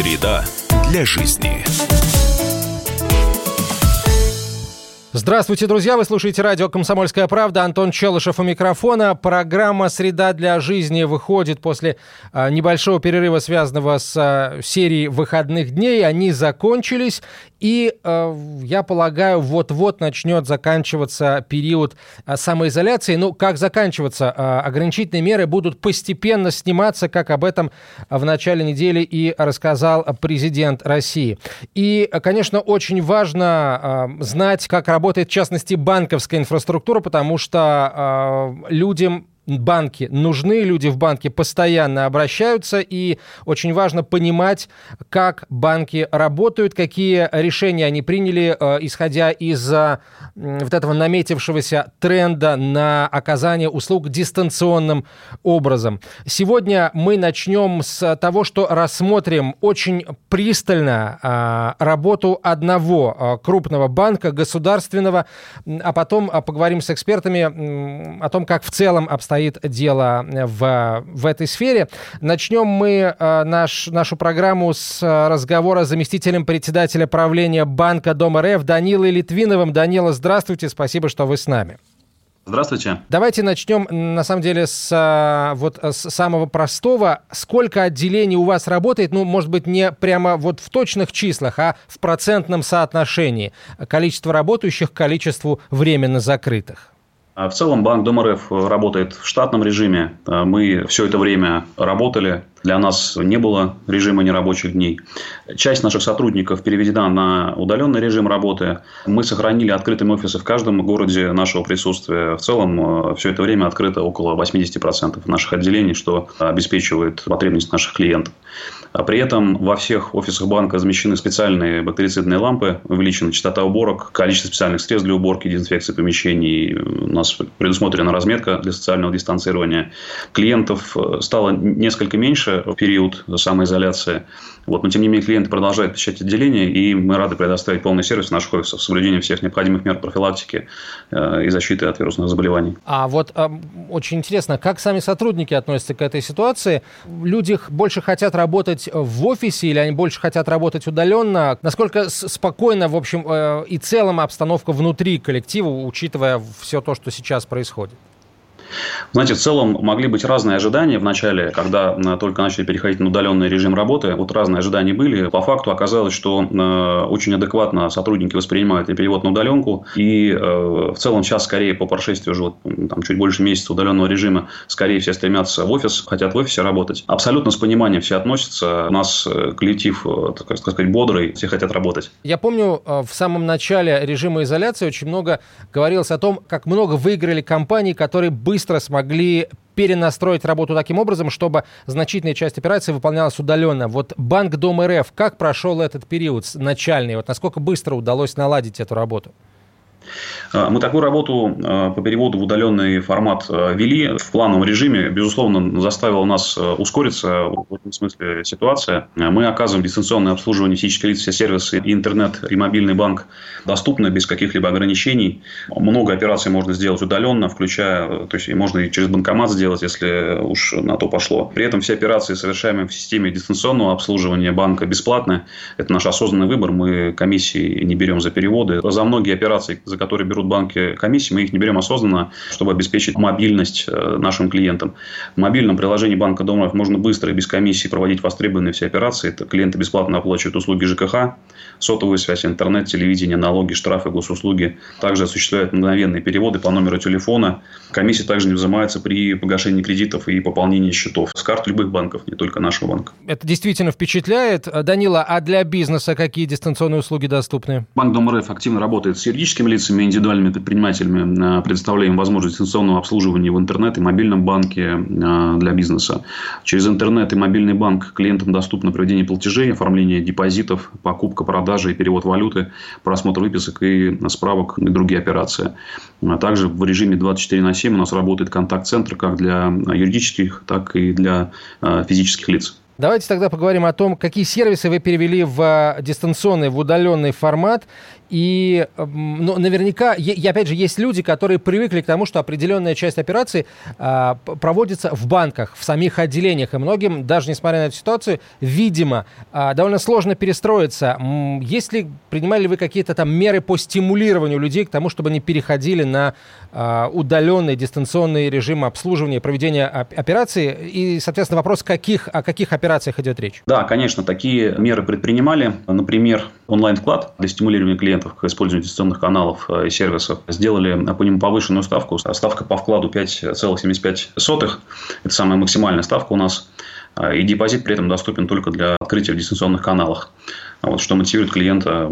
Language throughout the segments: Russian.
Среда для жизни. Здравствуйте, друзья! Вы слушаете радио «Комсомольская правда». Антон Челышев у микрофона. Программа «Среда для жизни» выходит после а, небольшого перерыва, связанного с а, серией выходных дней. Они закончились, и, а, я полагаю, вот-вот начнет заканчиваться период самоизоляции. Ну, как заканчиваться? Ограничительные меры будут постепенно сниматься, как об этом в начале недели и рассказал президент России. И, конечно, очень важно знать, как работать работает, в частности, банковская инфраструктура, потому что э, людям банки нужны, люди в банке постоянно обращаются, и очень важно понимать, как банки работают, какие решения они приняли, э, исходя из э, вот этого наметившегося тренда на оказание услуг дистанционным образом. Сегодня мы начнем с того, что рассмотрим очень пристально э, работу одного крупного банка, государственного, а потом поговорим с экспертами о том, как в целом обстоят обстоит дело в, в этой сфере. Начнем мы э, наш, нашу программу с э, разговора с заместителем председателя правления Банка Дом РФ Данилой Литвиновым. Данила, здравствуйте, спасибо, что вы с нами. Здравствуйте. Давайте начнем, на самом деле, с, э, вот, с самого простого. Сколько отделений у вас работает? Ну, может быть, не прямо вот в точных числах, а в процентном соотношении. Количество работающих к количеству временно закрытых. А в целом Банк Дом РФ работает в штатном режиме. А мы все это время работали для нас не было режима нерабочих дней. Часть наших сотрудников переведена на удаленный режим работы. Мы сохранили открытыми офисы в каждом городе нашего присутствия. В целом, э, все это время открыто около 80% наших отделений, что обеспечивает потребность наших клиентов. А при этом во всех офисах банка размещены специальные бактерицидные лампы, увеличена частота уборок, количество специальных средств для уборки дезинфекции помещений. У нас предусмотрена разметка для социального дистанцирования. Клиентов стало несколько меньше, дальше период самоизоляции. Вот, но, тем не менее, клиенты продолжают посещать отделение, и мы рады предоставить полный сервис в наших офисах с соблюдением всех необходимых мер профилактики э, и защиты от вирусных заболеваний. А вот э, очень интересно, как сами сотрудники относятся к этой ситуации? Люди больше хотят работать в офисе или они больше хотят работать удаленно? Насколько спокойно, в общем, э, и целом обстановка внутри коллектива, учитывая все то, что сейчас происходит? Знаете, в целом могли быть разные ожидания в начале, когда э, только начали переходить на удаленный режим работы. Вот разные ожидания были. По факту оказалось, что э, очень адекватно сотрудники воспринимают и перевод на удаленку. И э, в целом сейчас скорее по прошествии уже вот, там, чуть больше месяца удаленного режима, скорее все стремятся в офис, хотят в офисе работать. Абсолютно с пониманием все относятся. У нас коллектив, так сказать, бодрый, все хотят работать. Я помню, в самом начале режима изоляции очень много говорилось о том, как много выиграли компании, которые быстро быстро смогли перенастроить работу таким образом, чтобы значительная часть операций выполнялась удаленно. Вот Банк Дом РФ, как прошел этот период начальный? Вот насколько быстро удалось наладить эту работу? А, мы такую работу а, по переводу в удаленный формат а, вели в плановом режиме. Безусловно, заставила нас ускориться в этом смысле ситуация. Мы оказываем дистанционное обслуживание физических лиц, все сервисы, и интернет, и мобильный банк доступны без каких-либо ограничений. Много операций можно сделать удаленно, включая, то есть можно и через банкомат сделать, если уж на то пошло. При этом все операции, совершаемые в системе дистанционного обслуживания банка, бесплатны. Это наш осознанный выбор. Мы комиссии не берем за переводы. За многие операции, за которые берут банки комиссии, мы их не берем осознанно, чтобы обеспечить мобильность э, нашим клиентам. В мобильном приложении банка Домов можно быстро и без комиссии проводить востребованные все операции. Это клиенты бесплатно оплачивают услуги ЖКХ, сотовую связь, интернет, телевидение, налоги, штрафы, госуслуги. Также осуществляют мгновенные переводы по номеру телефона. Комиссия также не взимается при погашении кредитов и пополнении счетов с карт любых банков, не только нашего банка. Это действительно впечатляет. Данила, а для бизнеса какие дистанционные услуги доступны? Банк Дом РФ активно работает с юридическими лицами лицами, индивидуальными предпринимателями э, предоставляем возможность дистанционного обслуживания в интернет и мобильном банке э, для бизнеса. Через интернет и мобильный банк клиентам доступно проведение платежей, оформление депозитов, покупка, продажа и перевод валюты, просмотр выписок и справок и другие операции. А также в режиме 24 на 7 у нас работает контакт-центр как для юридических, так и для э, физических лиц. Давайте тогда поговорим о том, какие сервисы вы перевели в дистанционный, в удаленный формат И ну, наверняка, и, опять же, есть люди, которые привыкли к тому, что определенная часть операций а, проводится в банках, в самих отделениях. И многим, даже несмотря на эту ситуацию, видимо, а, довольно сложно перестроиться. Есть ли, принимали ли вы какие-то там меры по стимулированию людей к тому, чтобы они переходили на а, удаленный дистанционный режим обслуживания, проведения операций? И, соответственно, вопрос, каких, о каких операциях идет речь? Да, конечно, такие меры предпринимали. Например, онлайн-вклад для стимулирования клиентов к использованию дистанционных каналов э, и сервисов. Сделали по нему повышенную ставку. Ставка по вкладу 5,75. Это самая максимальная ставка у нас. Э, и депозит при этом доступен только для открытия в дистанционных каналах. Вот, что мотивирует клиента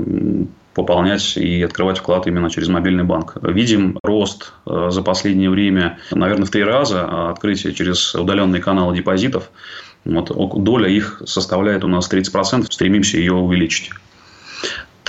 пополнять и открывать вклад именно через мобильный банк. Видим рост э, за последнее время, наверное, в три раза открытия через удаленные каналы депозитов. Вот, доля их составляет у нас 30%, стремимся ее увеличить.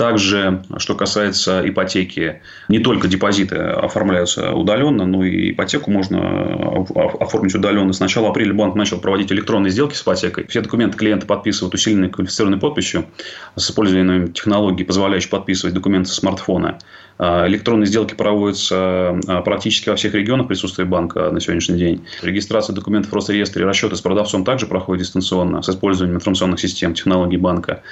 Также, что касается ипотеки, не только депозиты оформляются удаленно, но и ипотеку можно оформить удаленно. С начала апреля банк начал проводить электронные сделки с ипотекой. Все документы клиента подписывают усиленной квалифицированной подписью с использованием технологий, позволяющей подписывать документы со смартфона. А, электронные сделки проводятся а, практически во всех регионах присутствия банка на сегодняшний день. Регистрация документов в Росреестре расчеты с продавцом также проходит дистанционно с использованием информационных систем, технологий банка.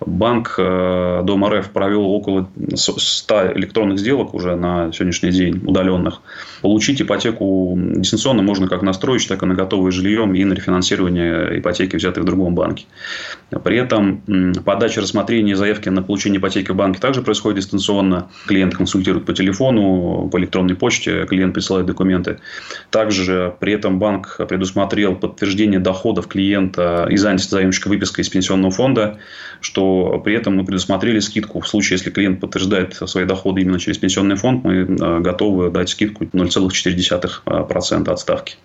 Банк э, Дом РФ провел около 100 электронных сделок уже на сегодняшний день удаленных. Получить ипотеку дистанционно можно как на строящий, так и на готовое жилье и на рефинансирование ипотеки, взятой в другом банке. При этом подача рассмотрения заявки на получение ипотеки в банке также происходит дистанционно. Клиент консультирует по телефону, по электронной почте, клиент присылает документы. Также при этом банк предусмотрел подтверждение доходов клиента и занятости заемщика выпиской из пенсионного фонда, что при этом мы предусмотрели скидку. В случае, если клиент подтверждает свои доходы именно через пенсионный фонд, мы э, готовы дать скидку 0,4% от ставки.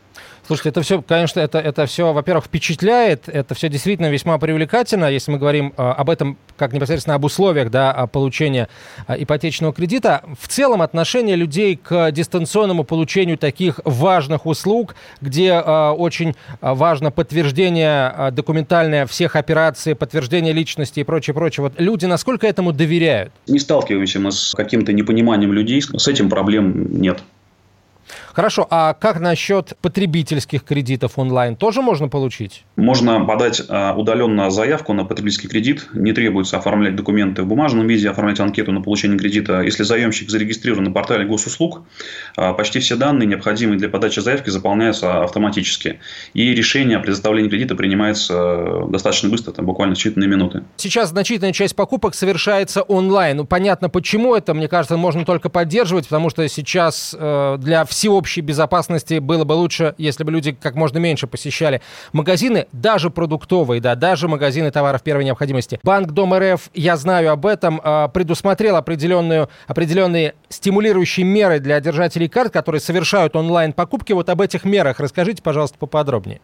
Слушайте, это все, конечно, это, это все, во-первых, впечатляет, это все действительно весьма привлекательно, если мы говорим э, об этом как непосредственно об условиях да, получения э, ипотечного кредита. В целом отношение людей к дистанционному получению таких важных услуг, где э, очень важно подтверждение документальное всех операций, подтверждение личности и прочее, прочее. Вот люди насколько этому доверяют? Не сталкиваемся мы с каким-то непониманием людей, с этим проблем нет. Хорошо, а как насчет потребительских кредитов онлайн? Тоже можно получить? Можно подать а, удаленно заявку на потребительский кредит. Не требуется оформлять документы в бумажном виде, оформлять анкету на получение кредита. Если заемщик зарегистрирован на портале госуслуг, а, почти все данные, необходимые для подачи заявки, заполняются автоматически. И решение о предоставлении кредита принимается э, достаточно быстро, там, буквально считанные минуты. Сейчас значительная часть покупок совершается онлайн. Ну, понятно, почему это, мне кажется, можно только поддерживать, потому что сейчас э, для всеобщей безопасности было бы лучше, если бы люди как можно меньше посещали магазины, даже продуктовые, да, даже магазины товаров первой необходимости. Банк Дом РФ, я знаю об этом, а, предусмотрел определенную, определенные стимулирующие меры для держателей карт, которые совершают онлайн-покупки. Вот об этих мерах расскажите, пожалуйста, поподробнее.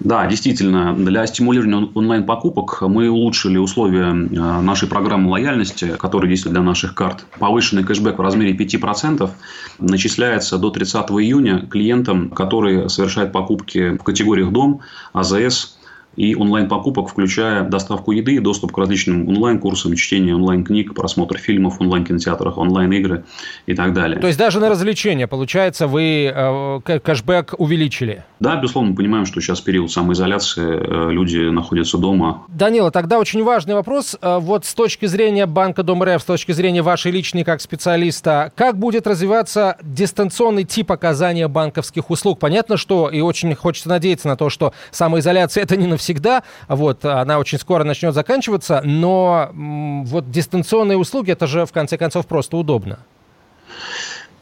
Да, действительно, для стимулирования онлайн-покупок мы улучшили условия э, нашей программы лояльности, которая действует для наших карт. Повышенный кэшбэк в размере 5% начисляется до 30 июня клиентам, которые совершают покупки в категориях «Дом», «АЗС», и онлайн-покупок, включая доставку еды, доступ к различным онлайн-курсам, чтение онлайн-книг, просмотр фильмов в онлайн-кинотеатрах, онлайн-игры и так далее. То есть даже на развлечения, получается, вы э, кэшбэк увеличили? Да, безусловно, мы понимаем, что сейчас период самоизоляции, э, люди находятся дома. Данила, тогда очень важный вопрос. Э, вот с точки зрения Банка Дом РФ, с точки зрения вашей личной как специалиста, как будет развиваться дистанционный тип оказания банковских услуг? Понятно, что и очень хочется надеяться на то, что самоизоляция это не навсегда навсегда. Вот, она очень скоро начнет заканчиваться, но вот дистанционные услуги, это же, в конце концов, просто удобно.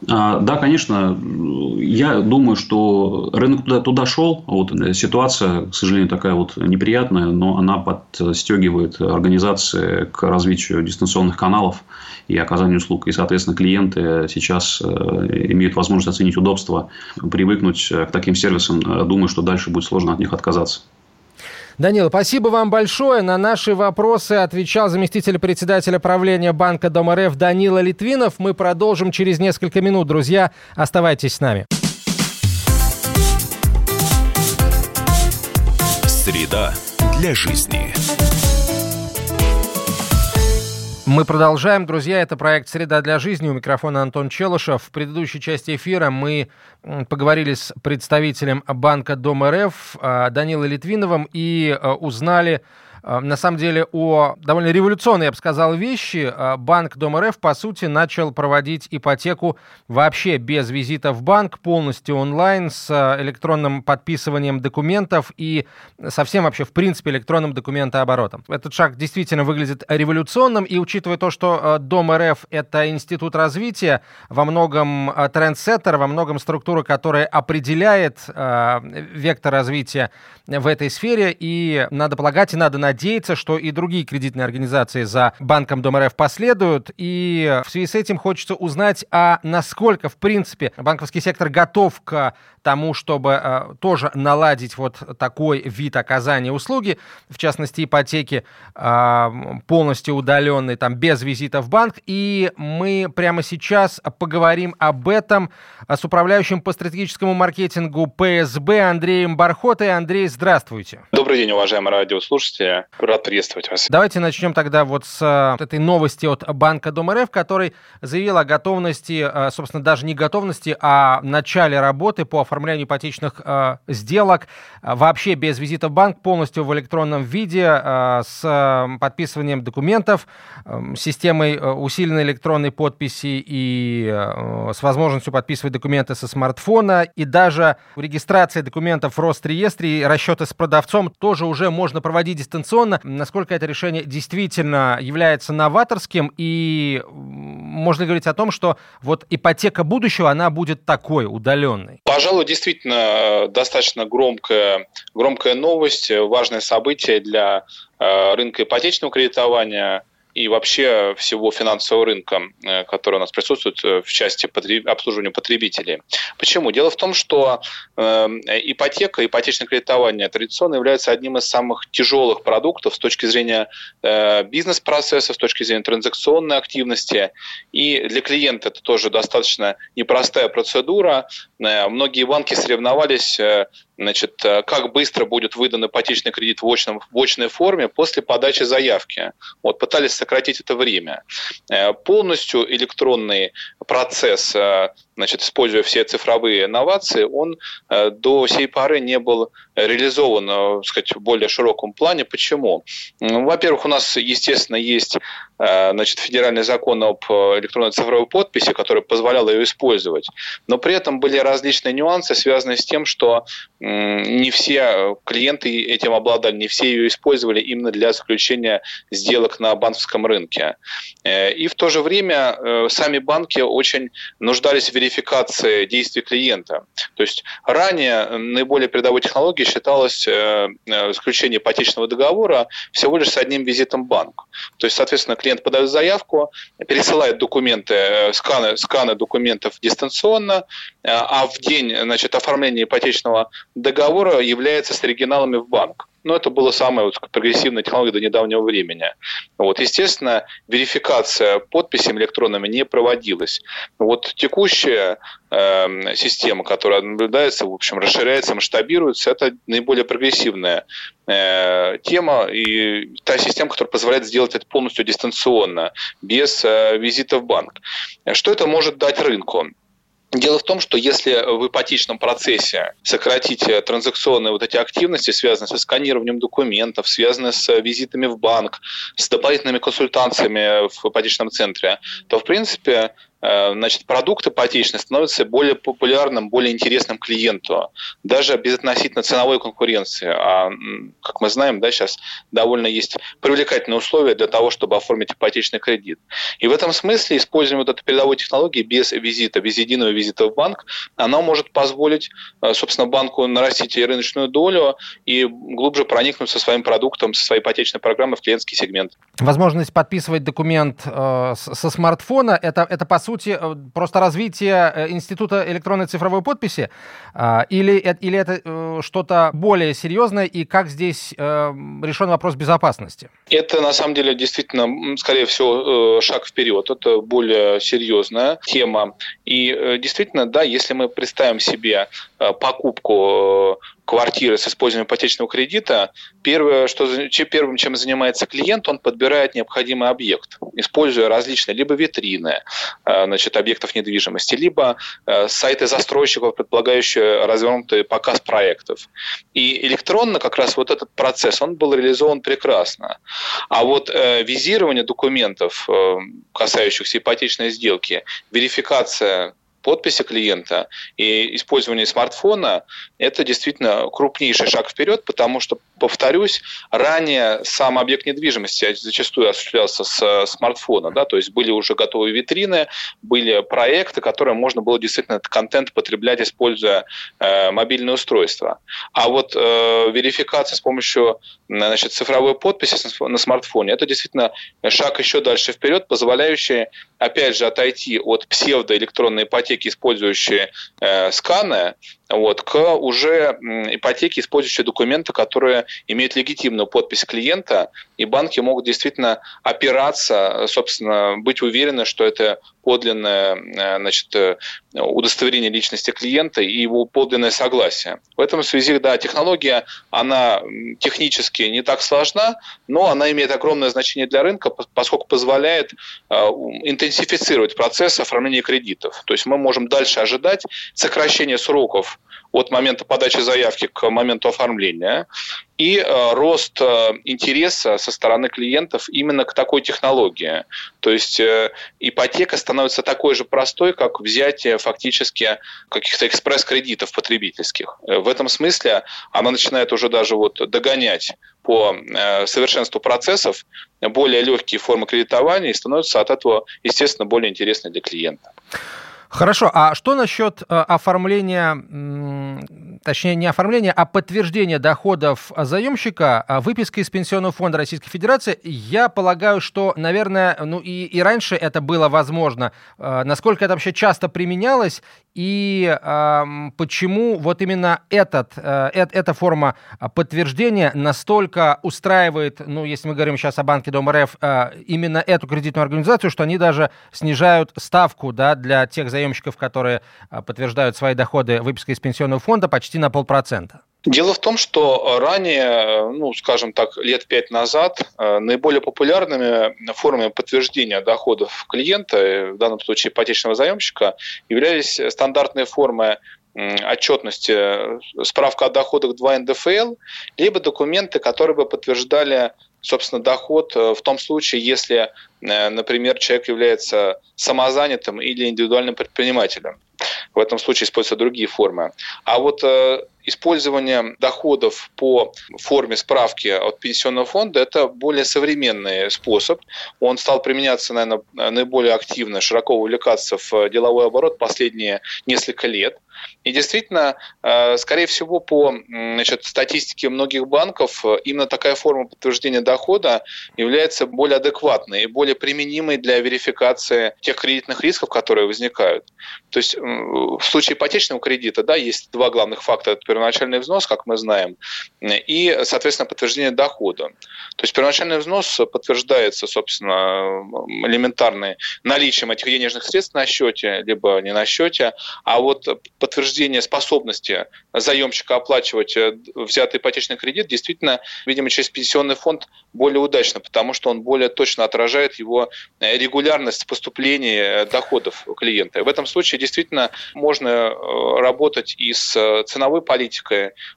А, да, конечно. Я думаю, что рынок туда, туда шел. Вот ситуация, к сожалению, такая вот неприятная, но она подстегивает организации к развитию дистанционных каналов и оказанию услуг. И, соответственно, клиенты сейчас э, имеют возможность оценить удобство, привыкнуть к таким сервисам. Думаю, что дальше будет сложно от них отказаться. Данила, спасибо вам большое. На наши вопросы отвечал заместитель председателя правления Банка Дом РФ Данила Литвинов. Мы продолжим через несколько минут. Друзья, оставайтесь с нами. Среда для жизни. Мы продолжаем, друзья. Это проект «Среда для жизни». У микрофона Антон Челышев. В предыдущей части эфира мы поговорили с представителем банка Дом РФ а, Данилой Литвиновым и а, узнали на самом деле о довольно революционной, я бы сказал, вещи. Э, банк Дом РФ, по сути, начал проводить ипотеку вообще без визита в банк, полностью онлайн, с э, электронным подписыванием документов и совсем вообще, в принципе, электронным документооборотом. Этот шаг действительно выглядит революционным, и учитывая то, что Дом РФ — это институт развития, во многом трендсеттер, во многом структура, которая определяет вектор развития в этой сфере, и надо полагать, и надо надеяться, надеяться, что и другие кредитные организации за банком Дом РФ последуют. И в связи с этим хочется узнать, а насколько, в принципе, банковский сектор готов к тому, чтобы э, тоже наладить вот такой вид оказания услуги, в частности ипотеки, э, полностью удаленной, там, без визита в банк. И мы прямо сейчас поговорим об этом с управляющим по стратегическому маркетингу ПСБ Андреем Бархотой. Андрей, здравствуйте. Добрый день, уважаемые радиослушатели. Рад приветствовать вас. Давайте начнем тогда вот с э, этой новости от Банка Дом РФ, который заявил о готовности, э, собственно, даже не готовности, а начале работы по оформлению ипотечных э, сделок. Вообще без визита в банк, полностью в электронном виде, с подписыванием документов, системой усиленной электронной подписи и с возможностью подписывать документы со смартфона, и даже регистрация документов в Росреестре и расчеты с продавцом тоже уже можно проводить дистанционно дистанционно. Насколько это решение действительно является новаторским и можно говорить о том, что вот ипотека будущего, она будет такой, удаленной? Пожалуй, действительно достаточно громкая, громкая новость, важное событие для э, рынка ипотечного кредитования и вообще всего финансового рынка, э, который у нас присутствует э, в части обслуживания потребителей. Почему? Дело в том, что эм, ипотека, ипотечное кредитование традиционно является одним из самых тяжелых продуктов с точки зрения э, бизнес-процесса, с точки зрения транзакционной активности. И для клиента это тоже достаточно непростая процедура. Многие банки соревновались значит, э, как быстро будет выдан ипотечный кредит в, очном, в очной форме после подачи заявки. Вот, пытались сократить это время. Э, полностью электронный процесс, э, значит, используя все цифровые инновации, он до сей поры не был реализован так сказать, в более широком плане. Почему? Во-первых, у нас, естественно, есть значит, федеральный закон об электронной цифровой подписи, который позволял ее использовать. Но при этом были различные нюансы, связанные с тем, что не все клиенты этим обладали, не все ее использовали именно для заключения сделок на банковском рынке. Э, и в то же время э, сами банки очень нуждались в верификации действий клиента. То есть ранее наиболее передовой технологией считалось э, заключение ипотечного договора всего лишь с одним визитом в банк. То есть, соответственно, клиент подает заявку, пересылает документы, сканы, сканы документов дистанционно, а в день значит, оформления ипотечного договора является с оригиналами в банк. Но это была самая вот прогрессивная технология до недавнего времени. Вот, естественно, верификация подписями электронными не проводилась. Вот текущая э, система, которая наблюдается, в общем, расширяется, масштабируется, это наиболее прогрессивная э, тема и та система, которая позволяет сделать это полностью дистанционно, без э, визита в банк. Что это может дать рынку? Дело в том, что если в ипотечном процессе сократить транзакционные вот эти активности, связанные со сканированием документов, связанные с визитами в банк, с дополнительными консультациями в ипотечном центре, то, в принципе, Э, значит, продукт ипотечный становится более популярным, более интересным клиенту, даже без относительно ценовой конкуренции. А, как мы знаем, да, сейчас довольно есть привлекательные условия для того, чтобы оформить ипотечный кредит. И в этом смысле использование вот этой передовой технологии без визита, без единого визита в банк, она может позволить, э, собственно, банку нарастить рыночную долю и глубже проникнуть со своим продуктом, со своей ипотечной программой в клиентский сегмент. Возможность подписывать документ э, со смартфона это, это по сути э, просто развитие э, Института электронной цифровой подписи? А, или, или это э, что-то более серьезное? И как здесь решен вопрос безопасности? Это, на самом деле, действительно, скорее всего, шаг вперед. Это более серьезная тема. И действительно, да, если мы представим себе покупку квартиры с использованием ипотечного кредита, первое, что, первым, чем занимается клиент, он подбирает необходимый объект, используя различные либо витрины э, значит, объектов недвижимости, либо э, сайты застройщиков, предполагающие развернутый показ проектов. И электронно как раз вот этот процесс, он был реализован прекрасно. А вот э, визирование документов, касающихся ипотечной сделки, верификация подписи клиента и использование смартфона – это действительно крупнейший шаг вперед, потому что, повторюсь, ранее сам объект недвижимости зачастую осуществлялся с смартфона, да, то есть были уже готовые витрины, были проекты, которые можно было действительно этот контент потреблять, используя э, мобильное устройство. А вот э, верификация с помощью значит, цифровой подписи на смартфоне – это действительно шаг еще дальше вперед, позволяющий, опять же, отойти от псевдоэлектронной ипотеки использующие э, сканы, вот, к уже ипотеке, использующей документы, которые имеют легитимную подпись клиента, и банки могут действительно опираться, собственно, быть уверены, что это подлинное э, значит, э, удостоверение личности клиента и его подлинное согласие. В этом связи, да, технология, она технически не так сложна, но она имеет огромное значение для рынка, поскольку позволяет э, интенсифицировать процесс оформления кредитов. То есть мы можем дальше ожидать сокращения сроков от момента подачи заявки к моменту оформления и э, рост э, интереса со стороны клиентов именно к такой технологии. То есть э, ипотека становится такой же простой, как взятие фактически каких-то экспресс-кредитов потребительских. В этом смысле она начинает уже даже вот догонять по совершенству процессов более легкие формы кредитования и становятся от этого, естественно, более интересны для клиента. Хорошо, а что насчет э, оформления, точнее не оформления, а подтверждения доходов заемщика а выпиской из Пенсионного фонда Российской Федерации? Я полагаю, что, наверное, ну и, и раньше это было возможно. Э, насколько это вообще часто применялось и э, почему вот именно этот, э, эта форма подтверждения настолько устраивает, ну, если мы говорим сейчас о банке Дом РФ, э, именно эту кредитную организацию, что они даже снижают ставку да, для тех заемщиков, которые подтверждают свои доходы выпиской из пенсионного фонда почти на полпроцента? Дело в том, что ранее, ну, скажем так, лет пять назад, э, наиболее популярными формами подтверждения доходов клиента, в данном случае ипотечного заемщика, являлись стандартные формы отчетности, справка о доходах 2 НДФЛ, либо документы, которые бы подтверждали собственно, доход э, в том случае, если, э, например, человек является самозанятым или индивидуальным предпринимателем. В этом случае используются другие формы. А вот э, использование доходов по форме справки от пенсионного фонда – это более современный способ. Он стал применяться, наверное, наиболее активно, широко увлекаться в деловой оборот последние несколько лет – и действительно, э, скорее всего, по значит, статистике многих банков, э, именно такая форма подтверждения дохода является более адекватной и более применимой для верификации тех кредитных рисков, которые возникают. То есть в случае ипотечного кредита да, есть два главных фактора. Это первоначальный взнос, как мы знаем, и, соответственно, подтверждение дохода. То есть первоначальный взнос подтверждается, собственно, элементарной наличием этих денежных средств на счете, либо не на счете, а вот подтверждение способности заемщика оплачивать э, взятый ипотечный кредит действительно, видимо, через пенсионный фонд более удачно, потому что он более точно отражает его э, регулярность поступления э, доходов клиента. В этом случае действительно можно работать и с ценовой политикой,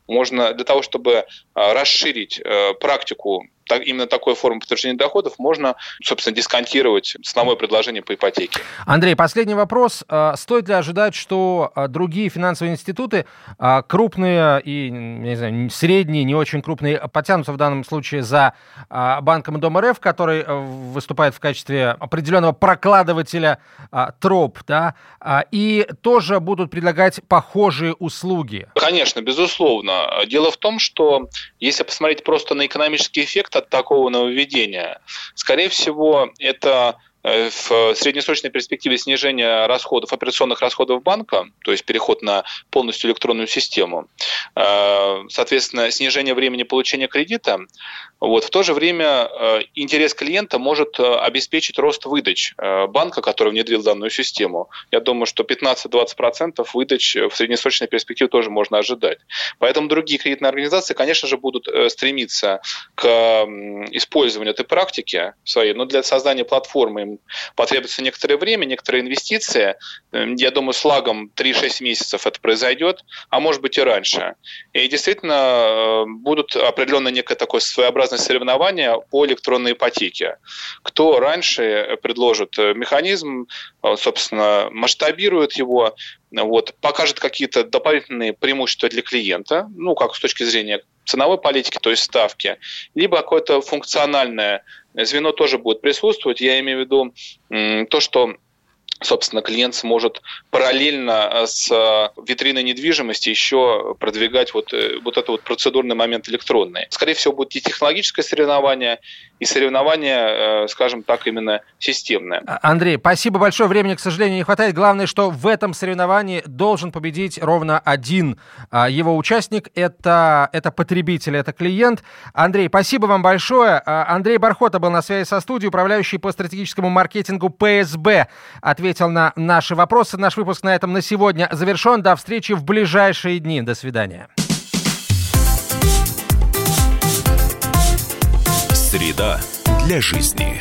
можно для того, чтобы расширить практику так, именно такой формы подтверждения доходов можно, собственно, дисконтировать ценовое предложение по ипотеке. Андрей, последний вопрос. А, стоит ли ожидать, что а, другие финансовые институты, а, крупные и не знаю, средние, не очень крупные, потянутся в данном случае за банком Дом РФ, который э, выступает в качестве определенного прокладывателя троп, да, и тоже будут предлагать похожие услуги? Конечно, безусловно. Дело в том, что если посмотреть просто на экономический эффект от такого нововведения, скорее всего, это в среднесрочной перспективе снижения расходов, операционных расходов банка, то есть переход на полностью электронную систему, э, соответственно, снижение времени получения кредита, вот, в то же время интерес клиента может обеспечить рост выдач банка, который внедрил данную систему. Я думаю, что 15-20% выдач в среднесрочной перспективе тоже можно ожидать. Поэтому другие кредитные организации, конечно же, будут стремиться к использованию этой практики своей, но для создания платформы им потребуется некоторое время, некоторые инвестиции. Эм, я думаю, с лагом 3-6 месяцев это произойдет, а может быть и раньше. И действительно э, будут определенно некое такое своеобразное соревнование по электронной ипотеке. Кто раньше предложит э, механизм, э, собственно, масштабирует его, вот, покажет какие-то дополнительные преимущества для клиента, ну, как с точки зрения ценовой политики, то есть ставки, либо какое-то функциональное звено тоже будет присутствовать. Я имею в виду то, что собственно, клиент сможет параллельно э, с э, витриной недвижимости еще продвигать вот, э, вот этот вот процедурный момент электронный. Скорее всего, будет и технологическое соревнование, и соревнование, скажем так, именно системное. А, Андрей, спасибо большое. Времени, к сожалению, не хватает. Главное, что в этом соревновании должен победить ровно один а, его участник. Это, это потребитель, это клиент. Андрей, спасибо вам большое. А, Андрей Бархота был на связи со студией, управляющий по стратегическому маркетингу ПСБ. Ответил ответил на наши вопросы. Наш выпуск на этом на сегодня завершен. До встречи в ближайшие дни. До свидания. Среда для жизни.